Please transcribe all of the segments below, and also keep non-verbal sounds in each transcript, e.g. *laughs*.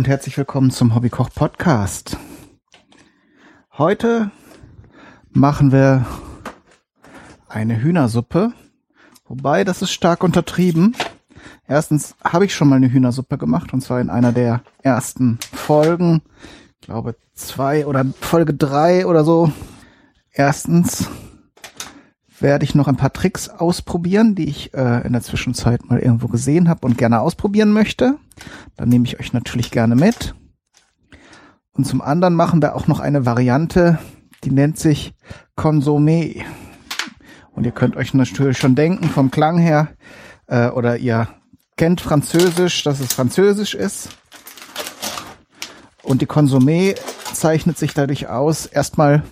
Und herzlich willkommen zum Hobbykoch Podcast. Heute machen wir eine Hühnersuppe, wobei das ist stark untertrieben. Erstens habe ich schon mal eine Hühnersuppe gemacht und zwar in einer der ersten Folgen, ich glaube zwei oder Folge drei oder so. Erstens werde ich noch ein paar Tricks ausprobieren, die ich äh, in der Zwischenzeit mal irgendwo gesehen habe und gerne ausprobieren möchte. Dann nehme ich euch natürlich gerne mit. Und zum anderen machen wir auch noch eine Variante, die nennt sich Consommé. Und ihr könnt euch natürlich schon denken vom Klang her, äh, oder ihr kennt Französisch, dass es Französisch ist. Und die Consommé zeichnet sich dadurch aus, erstmal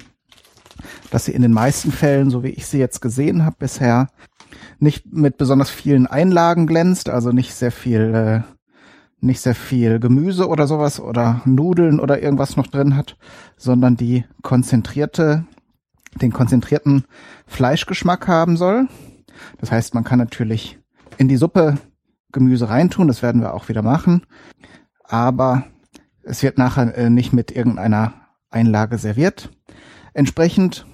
dass sie in den meisten Fällen, so wie ich sie jetzt gesehen habe bisher, nicht mit besonders vielen Einlagen glänzt, also nicht sehr viel, äh, nicht sehr viel Gemüse oder sowas oder Nudeln oder irgendwas noch drin hat, sondern die konzentrierte, den konzentrierten Fleischgeschmack haben soll. Das heißt, man kann natürlich in die Suppe Gemüse reintun, das werden wir auch wieder machen, aber es wird nachher äh, nicht mit irgendeiner Einlage serviert. Entsprechend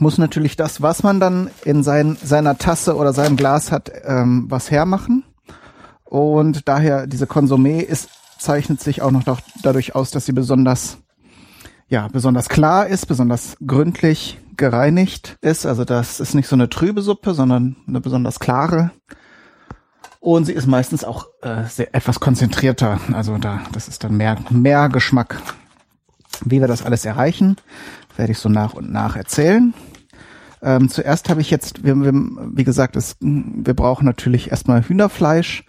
muss natürlich das, was man dann in sein, seiner Tasse oder seinem Glas hat, ähm, was hermachen. Und daher diese Konsumé ist, zeichnet sich auch noch dadurch aus, dass sie besonders, ja, besonders klar ist, besonders gründlich gereinigt ist. Also das ist nicht so eine trübe Suppe, sondern eine besonders klare. Und sie ist meistens auch äh, sehr, etwas konzentrierter. Also da, das ist dann mehr, mehr Geschmack. Wie wir das alles erreichen, werde ich so nach und nach erzählen. Ähm, zuerst habe ich jetzt, wir, wir, wie gesagt, es, wir brauchen natürlich erstmal Hühnerfleisch.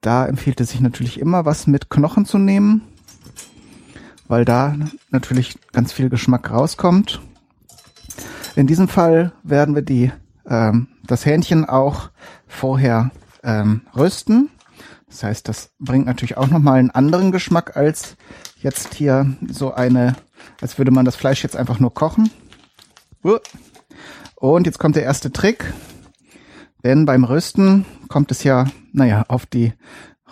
Da empfiehlt es sich natürlich immer, was mit Knochen zu nehmen, weil da natürlich ganz viel Geschmack rauskommt. In diesem Fall werden wir die, ähm, das Hähnchen auch vorher ähm, rösten. Das heißt, das bringt natürlich auch nochmal einen anderen Geschmack als jetzt hier so eine als würde man das Fleisch jetzt einfach nur kochen. Und jetzt kommt der erste Trick. Denn beim Rösten kommt es ja, naja, auf die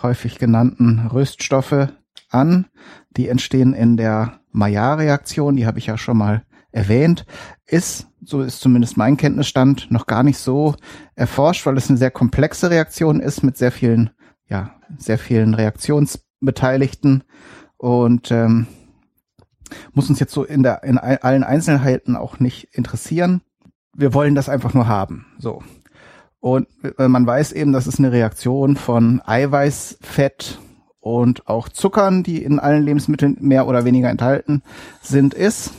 häufig genannten Röststoffe an. Die entstehen in der Maillard-Reaktion, die habe ich ja schon mal erwähnt, ist, so ist zumindest mein Kenntnisstand, noch gar nicht so erforscht, weil es eine sehr komplexe Reaktion ist mit sehr vielen, ja, sehr vielen Reaktionsbeteiligten. Und ähm, muss uns jetzt so in der in allen Einzelheiten auch nicht interessieren. Wir wollen das einfach nur haben. So. Und äh, man weiß eben, dass es eine Reaktion von Eiweiß, Fett und auch Zuckern, die in allen Lebensmitteln mehr oder weniger enthalten sind, ist.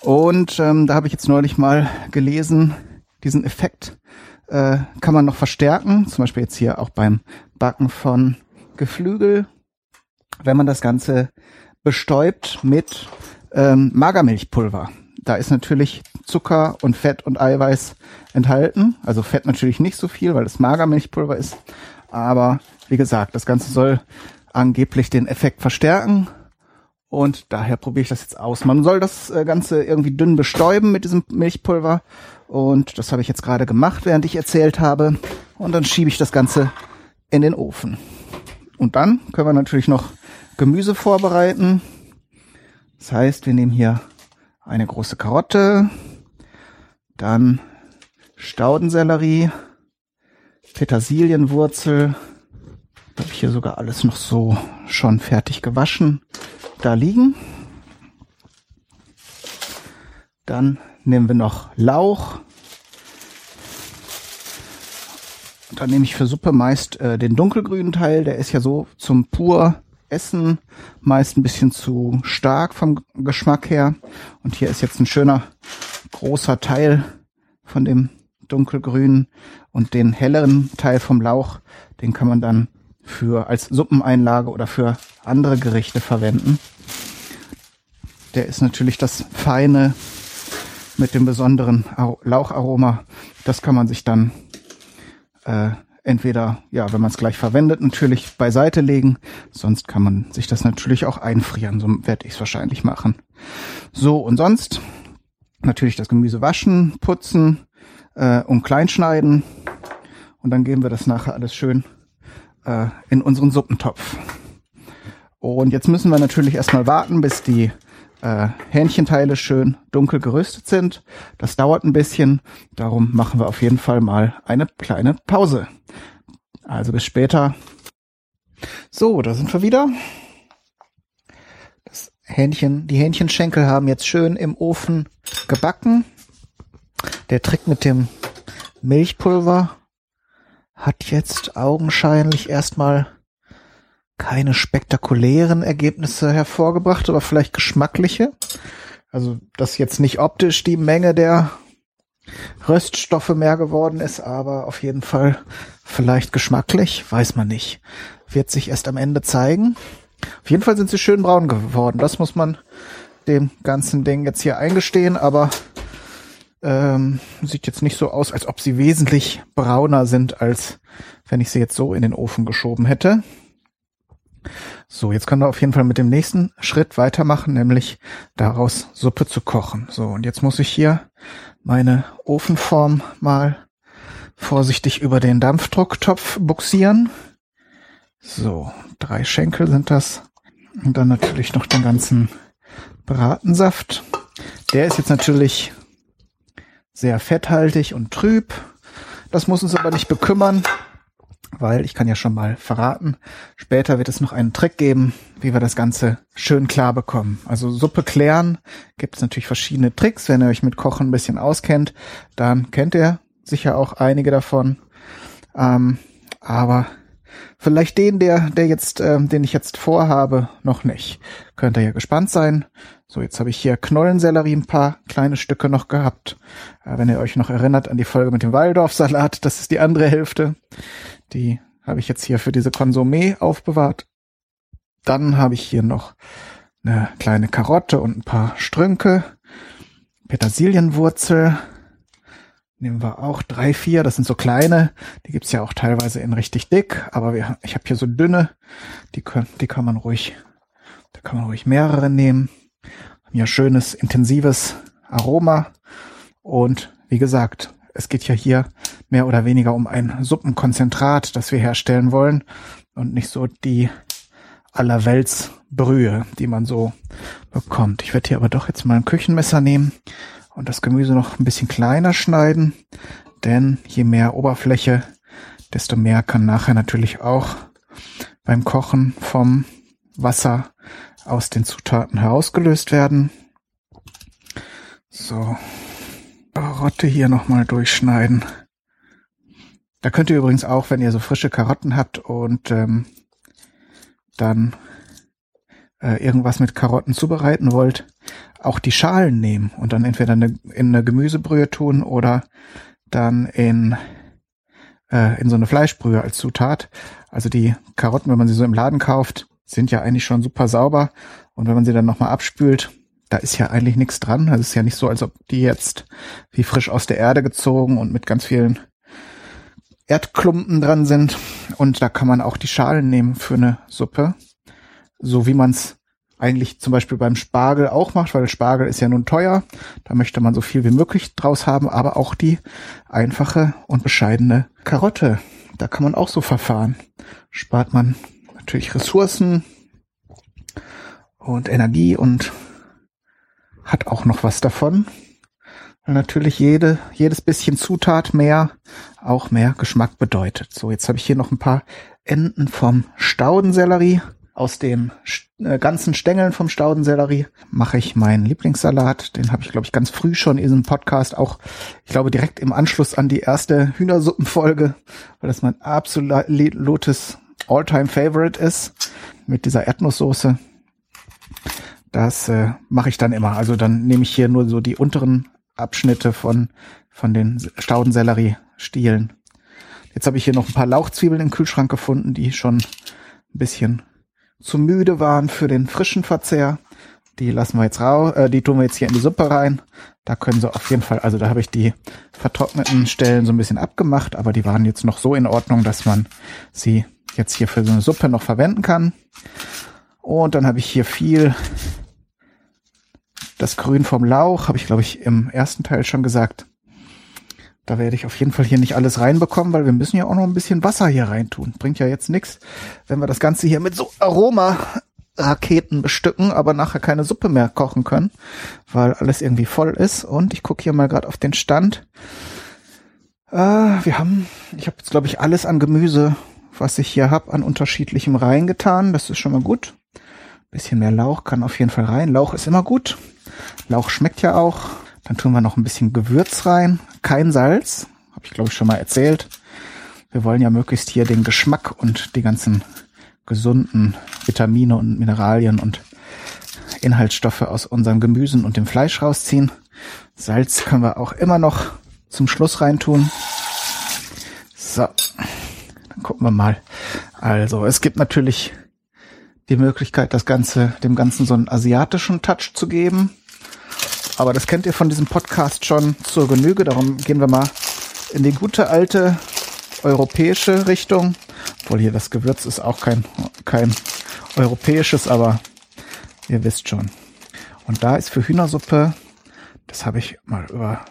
Und ähm, da habe ich jetzt neulich mal gelesen, diesen Effekt äh, kann man noch verstärken, zum Beispiel jetzt hier auch beim Backen von Geflügel, wenn man das Ganze bestäubt mit ähm, Magermilchpulver. Da ist natürlich Zucker und Fett und Eiweiß enthalten. Also Fett natürlich nicht so viel, weil es Magermilchpulver ist. Aber wie gesagt, das Ganze soll angeblich den Effekt verstärken. Und daher probiere ich das jetzt aus. Man soll das äh, Ganze irgendwie dünn bestäuben mit diesem Milchpulver. Und das habe ich jetzt gerade gemacht, während ich erzählt habe. Und dann schiebe ich das Ganze in den Ofen. Und dann können wir natürlich noch Gemüse vorbereiten. Das heißt, wir nehmen hier eine große Karotte, dann Staudensellerie, Petersilienwurzel, habe ich hier sogar alles noch so schon fertig gewaschen, da liegen. Dann nehmen wir noch Lauch. Dann nehme ich für Suppe meist äh, den dunkelgrünen Teil, der ist ja so zum pur Essen, meist ein bisschen zu stark vom Geschmack her. Und hier ist jetzt ein schöner großer Teil von dem dunkelgrünen und den helleren Teil vom Lauch, den kann man dann für als Suppeneinlage oder für andere Gerichte verwenden. Der ist natürlich das feine mit dem besonderen Laucharoma. Das kann man sich dann äh, entweder, ja, wenn man es gleich verwendet, natürlich beiseite legen. Sonst kann man sich das natürlich auch einfrieren. So werde ich es wahrscheinlich machen. So, und sonst natürlich das Gemüse waschen, putzen äh, und kleinschneiden. Und dann geben wir das nachher alles schön äh, in unseren Suppentopf. Und jetzt müssen wir natürlich erstmal warten, bis die äh, Hähnchenteile schön dunkel geröstet sind. Das dauert ein bisschen. Darum machen wir auf jeden Fall mal eine kleine Pause. Also bis später. So, da sind wir wieder. Das Hähnchen, die Hähnchenschenkel haben jetzt schön im Ofen gebacken. Der Trick mit dem Milchpulver hat jetzt augenscheinlich erstmal keine spektakulären Ergebnisse hervorgebracht, aber vielleicht geschmackliche. Also, dass jetzt nicht optisch die Menge der Röststoffe mehr geworden ist, aber auf jeden Fall vielleicht geschmacklich, weiß man nicht. Wird sich erst am Ende zeigen. Auf jeden Fall sind sie schön braun geworden. Das muss man dem ganzen Ding jetzt hier eingestehen, aber ähm, sieht jetzt nicht so aus, als ob sie wesentlich brauner sind, als wenn ich sie jetzt so in den Ofen geschoben hätte. So, jetzt können wir auf jeden Fall mit dem nächsten Schritt weitermachen, nämlich daraus Suppe zu kochen. So, und jetzt muss ich hier meine Ofenform mal vorsichtig über den Dampfdrucktopf buxieren. So, drei Schenkel sind das. Und dann natürlich noch den ganzen Bratensaft. Der ist jetzt natürlich sehr fetthaltig und trüb. Das muss uns aber nicht bekümmern weil ich kann ja schon mal verraten, später wird es noch einen Trick geben, wie wir das Ganze schön klar bekommen. Also Suppe klären gibt es natürlich verschiedene Tricks. Wenn ihr euch mit Kochen ein bisschen auskennt, dann kennt ihr sicher auch einige davon. Ähm, aber vielleicht den, der, der jetzt, ähm, den ich jetzt vorhabe, noch nicht. Könnt ihr ja gespannt sein. So, jetzt habe ich hier Knollensellerie, ein paar kleine Stücke noch gehabt. Äh, wenn ihr euch noch erinnert an die Folge mit dem Waldorfsalat, das ist die andere Hälfte. Die habe ich jetzt hier für diese Konsumé aufbewahrt. Dann habe ich hier noch eine kleine Karotte und ein paar Strünke. Petersilienwurzel. Nehmen wir auch drei, vier. Das sind so kleine. Die gibt's ja auch teilweise in richtig dick. Aber wir, ich habe hier so dünne. Die, können, die kann man ruhig, da kann man ruhig mehrere nehmen. Ja schönes, intensives Aroma. Und wie gesagt, es geht ja hier mehr oder weniger um ein Suppenkonzentrat, das wir herstellen wollen und nicht so die allerweltsbrühe, die man so bekommt. Ich werde hier aber doch jetzt mal ein Küchenmesser nehmen und das Gemüse noch ein bisschen kleiner schneiden, denn je mehr Oberfläche, desto mehr kann nachher natürlich auch beim Kochen vom Wasser aus den Zutaten herausgelöst werden. So, Karotte hier nochmal durchschneiden. Da könnt ihr übrigens auch, wenn ihr so frische Karotten habt und ähm, dann äh, irgendwas mit Karotten zubereiten wollt, auch die Schalen nehmen und dann entweder in eine Gemüsebrühe tun oder dann in, äh, in so eine Fleischbrühe als Zutat. Also die Karotten, wenn man sie so im Laden kauft, sind ja eigentlich schon super sauber. Und wenn man sie dann nochmal abspült, da ist ja eigentlich nichts dran. Also es ist ja nicht so, als ob die jetzt wie frisch aus der Erde gezogen und mit ganz vielen Erdklumpen dran sind. Und da kann man auch die Schalen nehmen für eine Suppe. So wie man es eigentlich zum Beispiel beim Spargel auch macht, weil Spargel ist ja nun teuer. Da möchte man so viel wie möglich draus haben, aber auch die einfache und bescheidene Karotte. Da kann man auch so verfahren. Spart man natürlich Ressourcen und Energie und hat auch noch was davon. Weil natürlich jede, jedes bisschen Zutat mehr auch mehr Geschmack bedeutet. So, jetzt habe ich hier noch ein paar Enden vom Staudensellerie. Aus den äh, ganzen Stängeln vom Staudensellerie mache ich meinen Lieblingssalat. Den habe ich, glaube ich, ganz früh schon in diesem Podcast auch, ich glaube, direkt im Anschluss an die erste Hühnersuppenfolge, weil das mein absolutes All-Time-Favorite ist mit dieser Erdnusssoße. Das äh, mache ich dann immer. Also dann nehme ich hier nur so die unteren Abschnitte von, von den Staudensellerie-Stielen. Jetzt habe ich hier noch ein paar Lauchzwiebeln im Kühlschrank gefunden, die schon ein bisschen zu müde waren für den frischen Verzehr. Die lassen wir jetzt raus, äh, die tun wir jetzt hier in die Suppe rein. Da können sie auf jeden Fall, also da habe ich die vertrockneten Stellen so ein bisschen abgemacht, aber die waren jetzt noch so in Ordnung, dass man sie jetzt hier für so eine Suppe noch verwenden kann. Und dann habe ich hier viel das Grün vom Lauch habe ich, glaube ich, im ersten Teil schon gesagt. Da werde ich auf jeden Fall hier nicht alles reinbekommen, weil wir müssen ja auch noch ein bisschen Wasser hier reintun. Bringt ja jetzt nichts, wenn wir das Ganze hier mit so Aroma Raketen bestücken, aber nachher keine Suppe mehr kochen können, weil alles irgendwie voll ist. Und ich gucke hier mal gerade auf den Stand. Äh, wir haben, ich habe jetzt glaube ich alles an Gemüse, was ich hier habe, an unterschiedlichem reingetan. Das ist schon mal gut. Bisschen mehr Lauch kann auf jeden Fall rein. Lauch ist immer gut. Lauch schmeckt ja auch. Dann tun wir noch ein bisschen Gewürz rein. Kein Salz. Habe ich glaube ich schon mal erzählt. Wir wollen ja möglichst hier den Geschmack und die ganzen gesunden Vitamine und Mineralien und Inhaltsstoffe aus unseren Gemüsen und dem Fleisch rausziehen. Salz können wir auch immer noch zum Schluss reintun. So, gucken wir mal. Also, es gibt natürlich die Möglichkeit, das Ganze, dem Ganzen so einen asiatischen Touch zu geben. Aber das kennt ihr von diesem Podcast schon zur Genüge. Darum gehen wir mal in die gute alte europäische Richtung. Obwohl hier das Gewürz ist auch kein, kein europäisches, aber ihr wisst schon. Und da ist für Hühnersuppe, das habe ich mal über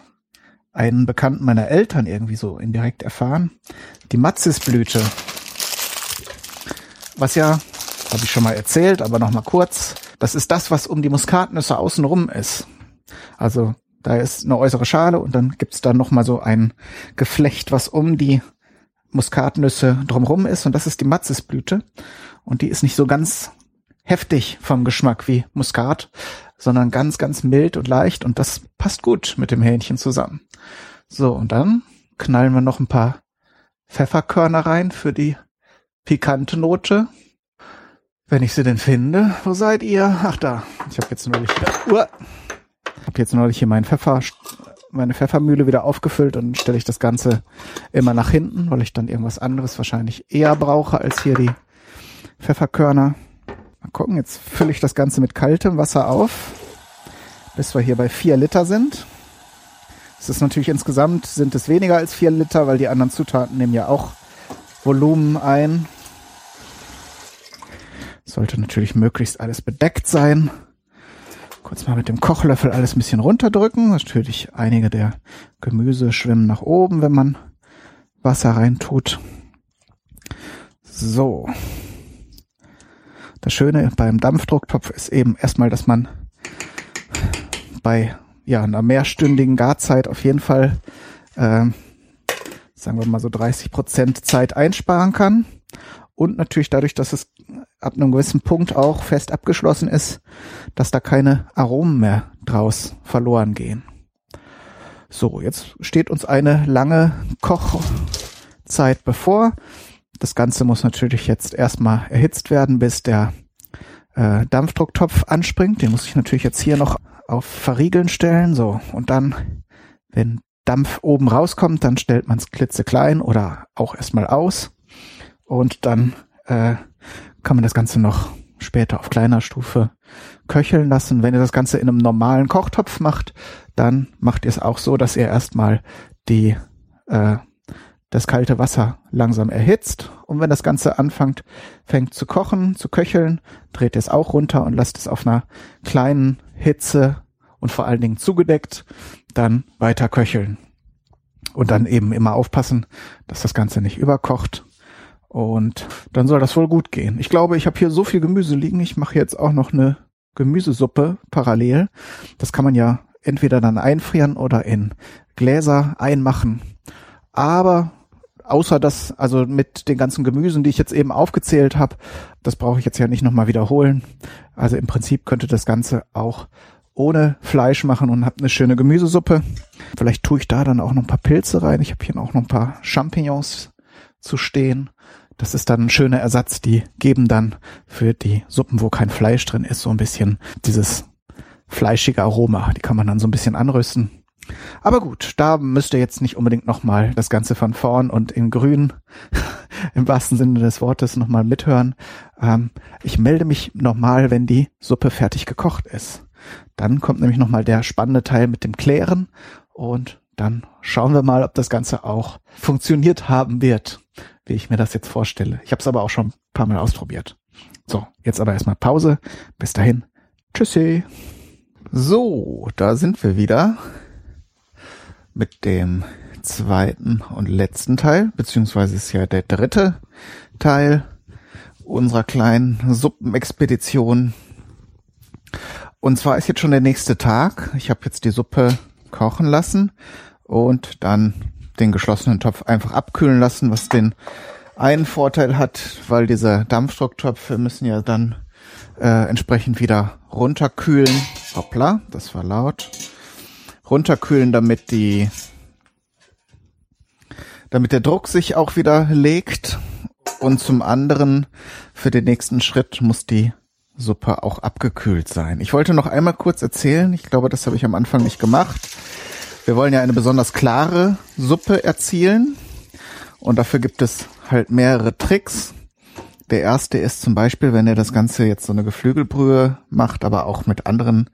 einen Bekannten meiner Eltern irgendwie so indirekt erfahren, die Matzisblüte. Was ja, habe ich schon mal erzählt, aber noch mal kurz, das ist das, was um die Muskatnüsse außenrum ist. Also da ist eine äußere Schale und dann gibt's da noch mal so ein Geflecht, was um die Muskatnüsse drumrum ist und das ist die Matzesblüte und die ist nicht so ganz heftig vom Geschmack wie Muskat, sondern ganz, ganz mild und leicht und das passt gut mit dem Hähnchen zusammen. So, und dann knallen wir noch ein paar Pfefferkörner rein für die pikante Note. Wenn ich sie denn finde, wo seid ihr? Ach da, ich habe jetzt neulich, uh, hab jetzt neulich hier meinen Pfeffer meine Pfeffermühle wieder aufgefüllt und stelle ich das Ganze immer nach hinten, weil ich dann irgendwas anderes wahrscheinlich eher brauche als hier die Pfefferkörner. Mal gucken, jetzt fülle ich das Ganze mit kaltem Wasser auf, bis wir hier bei vier Liter sind. Es ist natürlich insgesamt sind es weniger als vier Liter, weil die anderen Zutaten nehmen ja auch Volumen ein. Sollte natürlich möglichst alles bedeckt sein. Kurz mal mit dem Kochlöffel alles ein bisschen runterdrücken. Natürlich einige der Gemüse schwimmen nach oben, wenn man Wasser reintut. So. Das Schöne beim Dampfdrucktopf ist eben erstmal, dass man bei ja, einer mehrstündigen Garzeit auf jeden Fall, äh, sagen wir mal so 30 Prozent Zeit einsparen kann. Und natürlich dadurch, dass es ab einem gewissen Punkt auch fest abgeschlossen ist, dass da keine Aromen mehr draus verloren gehen. So, jetzt steht uns eine lange Kochzeit bevor. Das Ganze muss natürlich jetzt erstmal erhitzt werden, bis der äh, Dampfdrucktopf anspringt. Den muss ich natürlich jetzt hier noch auf Verriegeln stellen. So, und dann, wenn Dampf oben rauskommt, dann stellt man es klitzeklein oder auch erstmal aus. Und dann äh, kann man das Ganze noch später auf kleiner Stufe köcheln lassen. Wenn ihr das Ganze in einem normalen Kochtopf macht, dann macht ihr es auch so, dass ihr erstmal die äh, das kalte Wasser langsam erhitzt und wenn das Ganze anfängt, fängt zu kochen, zu köcheln, dreht es auch runter und lasst es auf einer kleinen Hitze und vor allen Dingen zugedeckt dann weiter köcheln. Und dann eben immer aufpassen, dass das Ganze nicht überkocht und dann soll das wohl gut gehen. Ich glaube, ich habe hier so viel Gemüse liegen. Ich mache jetzt auch noch eine Gemüsesuppe parallel. Das kann man ja entweder dann einfrieren oder in Gläser einmachen. Aber außer das, also mit den ganzen Gemüsen, die ich jetzt eben aufgezählt habe, das brauche ich jetzt ja nicht nochmal wiederholen. Also im Prinzip könnte das Ganze auch ohne Fleisch machen und habe eine schöne Gemüsesuppe. Vielleicht tue ich da dann auch noch ein paar Pilze rein. Ich habe hier auch noch ein paar Champignons zu stehen. Das ist dann ein schöner Ersatz. Die geben dann für die Suppen, wo kein Fleisch drin ist, so ein bisschen dieses fleischige Aroma. Die kann man dann so ein bisschen anrösten. Aber gut, da müsst ihr jetzt nicht unbedingt nochmal das Ganze von vorn und in grün *laughs* im wahrsten Sinne des Wortes nochmal mithören. Ähm, ich melde mich nochmal, wenn die Suppe fertig gekocht ist. Dann kommt nämlich nochmal der spannende Teil mit dem Klären und dann schauen wir mal, ob das Ganze auch funktioniert haben wird wie ich mir das jetzt vorstelle. Ich habe es aber auch schon ein paar Mal ausprobiert. So, jetzt aber erstmal Pause. Bis dahin. Tschüssi. So, da sind wir wieder mit dem zweiten und letzten Teil, beziehungsweise ist ja der dritte Teil unserer kleinen Suppenexpedition. Und zwar ist jetzt schon der nächste Tag. Ich habe jetzt die Suppe kochen lassen und dann den geschlossenen Topf einfach abkühlen lassen, was den einen Vorteil hat, weil diese Dampfdrucktöpfe müssen ja dann äh, entsprechend wieder runterkühlen. Hoppla, das war laut. Runterkühlen, damit die, damit der Druck sich auch wieder legt. Und zum anderen, für den nächsten Schritt muss die Suppe auch abgekühlt sein. Ich wollte noch einmal kurz erzählen, ich glaube, das habe ich am Anfang nicht gemacht. Wir wollen ja eine besonders klare Suppe erzielen. Und dafür gibt es halt mehrere Tricks. Der erste ist zum Beispiel, wenn ihr das Ganze jetzt so eine Geflügelbrühe macht, aber auch mit anderen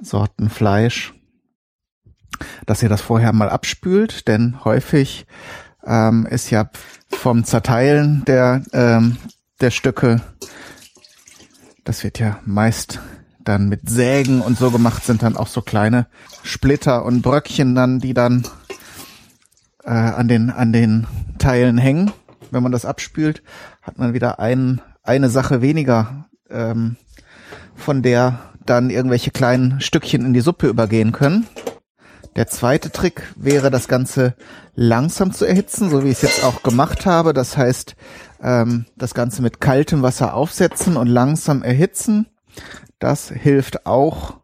Sorten Fleisch, dass ihr das vorher mal abspült, denn häufig ähm, ist ja vom Zerteilen der, ähm, der Stücke, das wird ja meist dann mit Sägen und so gemacht, sind dann auch so kleine Splitter und Bröckchen dann, die dann äh, an den an den Teilen hängen. Wenn man das abspült, hat man wieder ein, eine Sache weniger, ähm, von der dann irgendwelche kleinen Stückchen in die Suppe übergehen können. Der zweite Trick wäre, das Ganze langsam zu erhitzen, so wie ich es jetzt auch gemacht habe. Das heißt, ähm, das Ganze mit kaltem Wasser aufsetzen und langsam erhitzen. Das hilft auch,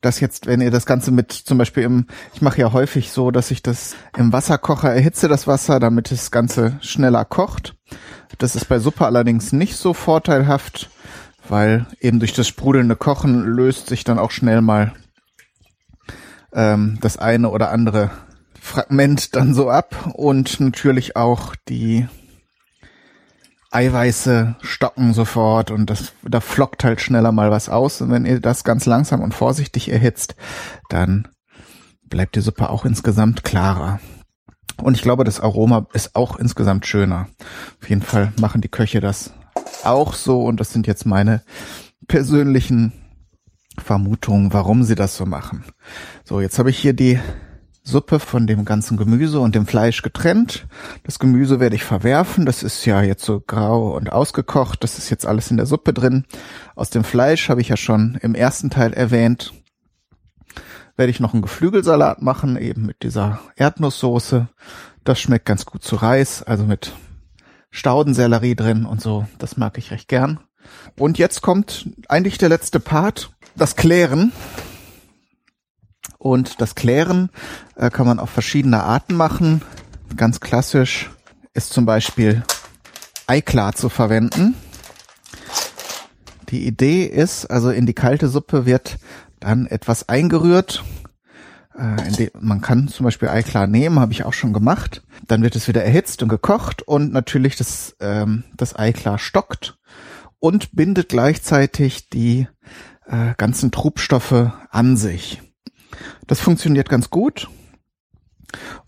dass jetzt, wenn ihr das Ganze mit zum Beispiel im, ich mache ja häufig so, dass ich das im Wasserkocher erhitze, das Wasser, damit das Ganze schneller kocht. Das ist bei Suppe allerdings nicht so vorteilhaft, weil eben durch das sprudelnde Kochen löst sich dann auch schnell mal ähm, das eine oder andere Fragment dann so ab und natürlich auch die Eiweiße stocken sofort und das, da flockt halt schneller mal was aus. Und wenn ihr das ganz langsam und vorsichtig erhitzt, dann bleibt die Suppe auch insgesamt klarer. Und ich glaube, das Aroma ist auch insgesamt schöner. Auf jeden Fall machen die Köche das auch so und das sind jetzt meine persönlichen Vermutungen, warum sie das so machen. So, jetzt habe ich hier die Suppe von dem ganzen Gemüse und dem Fleisch getrennt. Das Gemüse werde ich verwerfen. Das ist ja jetzt so grau und ausgekocht. Das ist jetzt alles in der Suppe drin. Aus dem Fleisch habe ich ja schon im ersten Teil erwähnt. Werde ich noch einen Geflügelsalat machen, eben mit dieser Erdnusssoße. Das schmeckt ganz gut zu Reis, also mit Staudensellerie drin und so. Das mag ich recht gern. Und jetzt kommt eigentlich der letzte Part, das Klären. Und das Klären äh, kann man auf verschiedene Arten machen. Ganz klassisch ist zum Beispiel Eiklar zu verwenden. Die Idee ist, also in die kalte Suppe wird dann etwas eingerührt. Äh, man kann zum Beispiel Eiklar nehmen, habe ich auch schon gemacht. Dann wird es wieder erhitzt und gekocht und natürlich das, ähm, das Eiklar stockt und bindet gleichzeitig die äh, ganzen Trubstoffe an sich. Das funktioniert ganz gut.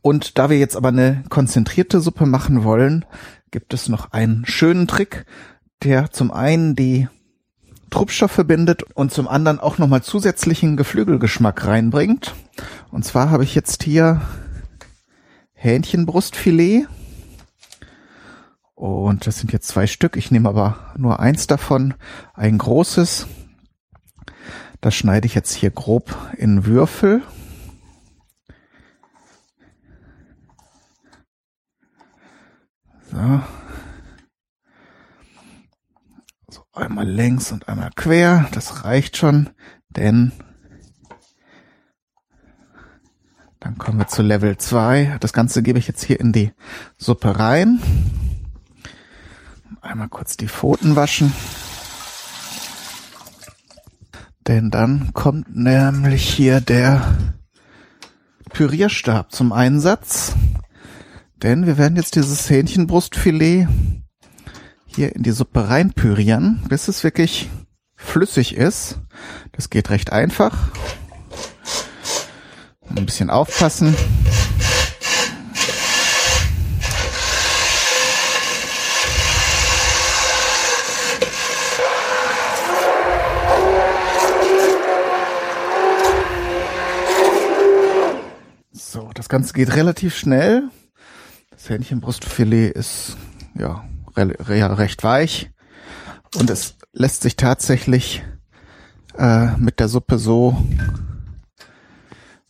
Und da wir jetzt aber eine konzentrierte Suppe machen wollen, gibt es noch einen schönen Trick, der zum einen die Trubstoffe bindet und zum anderen auch nochmal zusätzlichen Geflügelgeschmack reinbringt. Und zwar habe ich jetzt hier Hähnchenbrustfilet. Und das sind jetzt zwei Stück. Ich nehme aber nur eins davon, ein großes. Das schneide ich jetzt hier grob in Würfel. So. so. einmal längs und einmal quer. Das reicht schon, denn dann kommen wir zu Level 2. Das Ganze gebe ich jetzt hier in die Suppe rein. Einmal kurz die Pfoten waschen. Denn dann kommt nämlich hier der Pürierstab zum Einsatz. Denn wir werden jetzt dieses Hähnchenbrustfilet hier in die Suppe reinpürieren, bis es wirklich flüssig ist. Das geht recht einfach. Ein bisschen aufpassen. Das Ganze geht relativ schnell. Das Hähnchenbrustfilet ist ja, re ja recht weich. Und es lässt sich tatsächlich äh, mit der Suppe so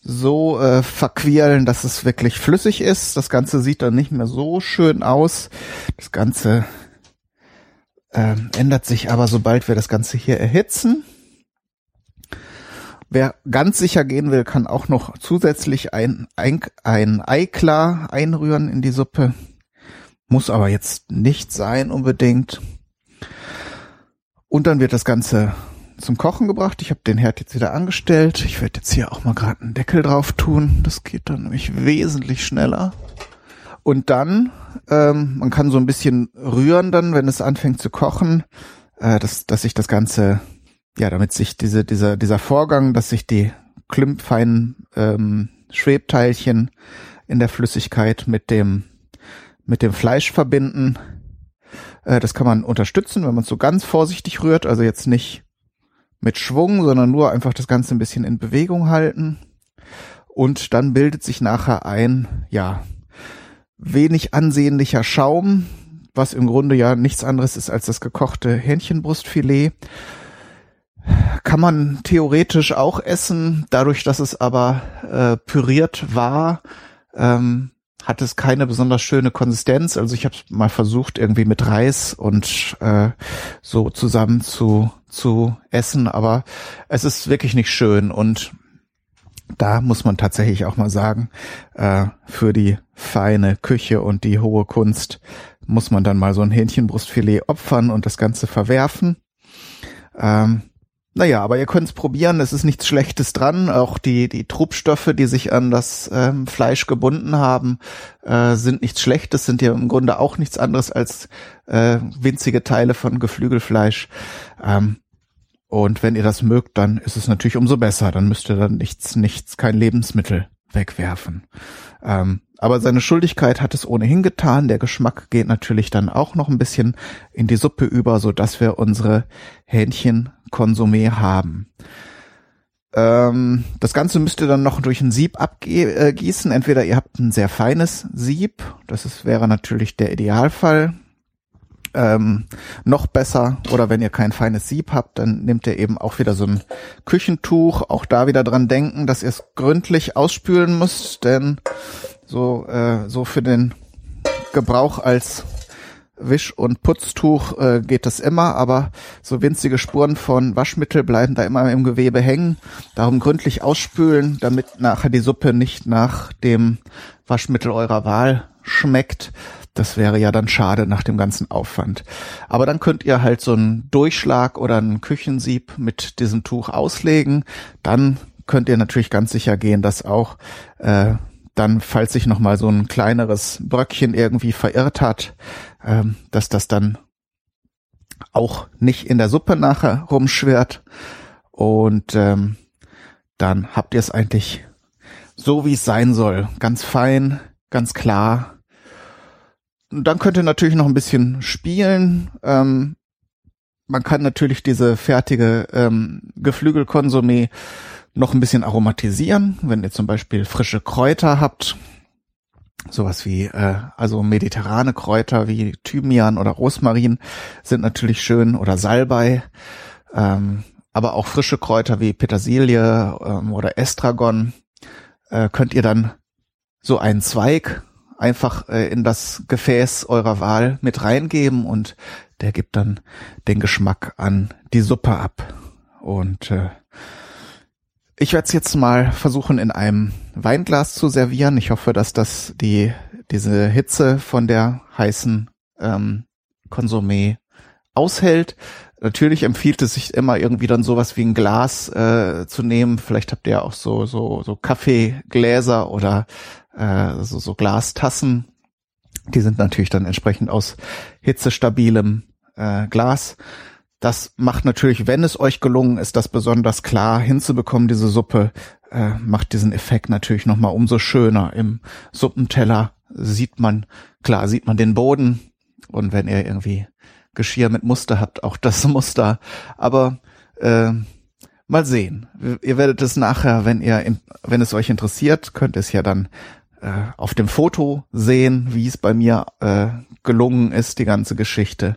so äh, verquirlen, dass es wirklich flüssig ist. Das Ganze sieht dann nicht mehr so schön aus. Das Ganze äh, ändert sich aber, sobald wir das Ganze hier erhitzen. Wer ganz sicher gehen will, kann auch noch zusätzlich ein, ein, ein Eiklar einrühren in die Suppe. Muss aber jetzt nicht sein unbedingt. Und dann wird das Ganze zum Kochen gebracht. Ich habe den Herd jetzt wieder angestellt. Ich werde jetzt hier auch mal gerade einen Deckel drauf tun. Das geht dann nämlich wesentlich schneller. Und dann, ähm, man kann so ein bisschen rühren dann, wenn es anfängt zu kochen, äh, dass, dass sich das Ganze, ja, damit sich diese, dieser, dieser Vorgang, dass sich die klimpfeinen ähm, Schwebteilchen in der Flüssigkeit mit dem, mit dem Fleisch verbinden. Äh, das kann man unterstützen, wenn man so ganz vorsichtig rührt, also jetzt nicht mit Schwung, sondern nur einfach das Ganze ein bisschen in Bewegung halten. Und dann bildet sich nachher ein, ja, wenig ansehnlicher Schaum, was im Grunde ja nichts anderes ist als das gekochte Hähnchenbrustfilet. Kann man theoretisch auch essen, dadurch, dass es aber äh, püriert war, ähm, hat es keine besonders schöne Konsistenz. Also ich habe mal versucht, irgendwie mit Reis und äh, so zusammen zu, zu essen, aber es ist wirklich nicht schön. Und da muss man tatsächlich auch mal sagen, äh, für die feine Küche und die hohe Kunst muss man dann mal so ein Hähnchenbrustfilet opfern und das Ganze verwerfen. Ähm, naja, aber ihr könnt es probieren, es ist nichts Schlechtes dran. Auch die, die Trubstoffe, die sich an das ähm, Fleisch gebunden haben, äh, sind nichts Schlechtes, sind ja im Grunde auch nichts anderes als äh, winzige Teile von Geflügelfleisch. Ähm, und wenn ihr das mögt, dann ist es natürlich umso besser. Dann müsst ihr dann nichts, nichts, kein Lebensmittel wegwerfen. Ähm, aber seine Schuldigkeit hat es ohnehin getan. Der Geschmack geht natürlich dann auch noch ein bisschen in die Suppe über, so dass wir unsere Hähnchenkonsumé haben. Ähm, das Ganze müsst ihr dann noch durch ein Sieb abgießen. Entweder ihr habt ein sehr feines Sieb, das ist, wäre natürlich der Idealfall. Ähm, noch besser, oder wenn ihr kein feines Sieb habt, dann nehmt ihr eben auch wieder so ein Küchentuch. Auch da wieder dran denken, dass ihr es gründlich ausspülen müsst, denn so, äh, so für den Gebrauch als Wisch- und Putztuch äh, geht das immer, aber so winzige Spuren von Waschmittel bleiben da immer im Gewebe hängen. Darum gründlich ausspülen, damit nachher die Suppe nicht nach dem Waschmittel eurer Wahl schmeckt. Das wäre ja dann schade nach dem ganzen Aufwand. Aber dann könnt ihr halt so einen Durchschlag oder ein Küchensieb mit diesem Tuch auslegen. Dann könnt ihr natürlich ganz sicher gehen, dass auch äh, dann, falls sich noch mal so ein kleineres Bröckchen irgendwie verirrt hat, ähm, dass das dann auch nicht in der Suppe nachher rumschwirrt. Und ähm, dann habt ihr es eigentlich so, wie es sein soll. Ganz fein, ganz klar. Dann könnt ihr natürlich noch ein bisschen spielen. Ähm, man kann natürlich diese fertige ähm, Geflügelkonsumé noch ein bisschen aromatisieren, wenn ihr zum Beispiel frische Kräuter habt, sowas wie äh, also mediterrane Kräuter wie Thymian oder Rosmarin sind natürlich schön oder Salbei, ähm, aber auch frische Kräuter wie Petersilie ähm, oder Estragon äh, könnt ihr dann so einen Zweig einfach äh, in das Gefäß eurer Wahl mit reingeben und der gibt dann den Geschmack an die Suppe ab und äh, ich werde es jetzt mal versuchen, in einem Weinglas zu servieren. Ich hoffe, dass das die diese Hitze von der heißen ähm, Konsumé aushält. Natürlich empfiehlt es sich immer irgendwie dann sowas wie ein Glas äh, zu nehmen. Vielleicht habt ihr auch so so so Kaffeegläser oder äh, so so Glastassen. Die sind natürlich dann entsprechend aus hitzestabilem äh, Glas. Das macht natürlich, wenn es euch gelungen ist, das besonders klar hinzubekommen, diese Suppe, äh, macht diesen Effekt natürlich nochmal umso schöner. Im Suppenteller sieht man, klar, sieht man den Boden und wenn ihr irgendwie Geschirr mit Muster habt, auch das *laughs* Muster. Aber äh, mal sehen. Ihr werdet es nachher, wenn ihr, wenn es euch interessiert, könnt es ja dann äh, auf dem Foto sehen, wie es bei mir äh, gelungen ist, die ganze Geschichte.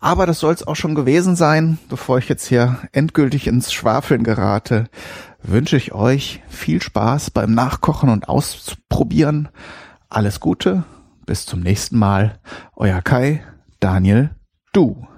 Aber das soll es auch schon gewesen sein. Bevor ich jetzt hier endgültig ins Schwafeln gerate, wünsche ich euch viel Spaß beim Nachkochen und Ausprobieren. Alles Gute, bis zum nächsten Mal. Euer Kai, Daniel, du.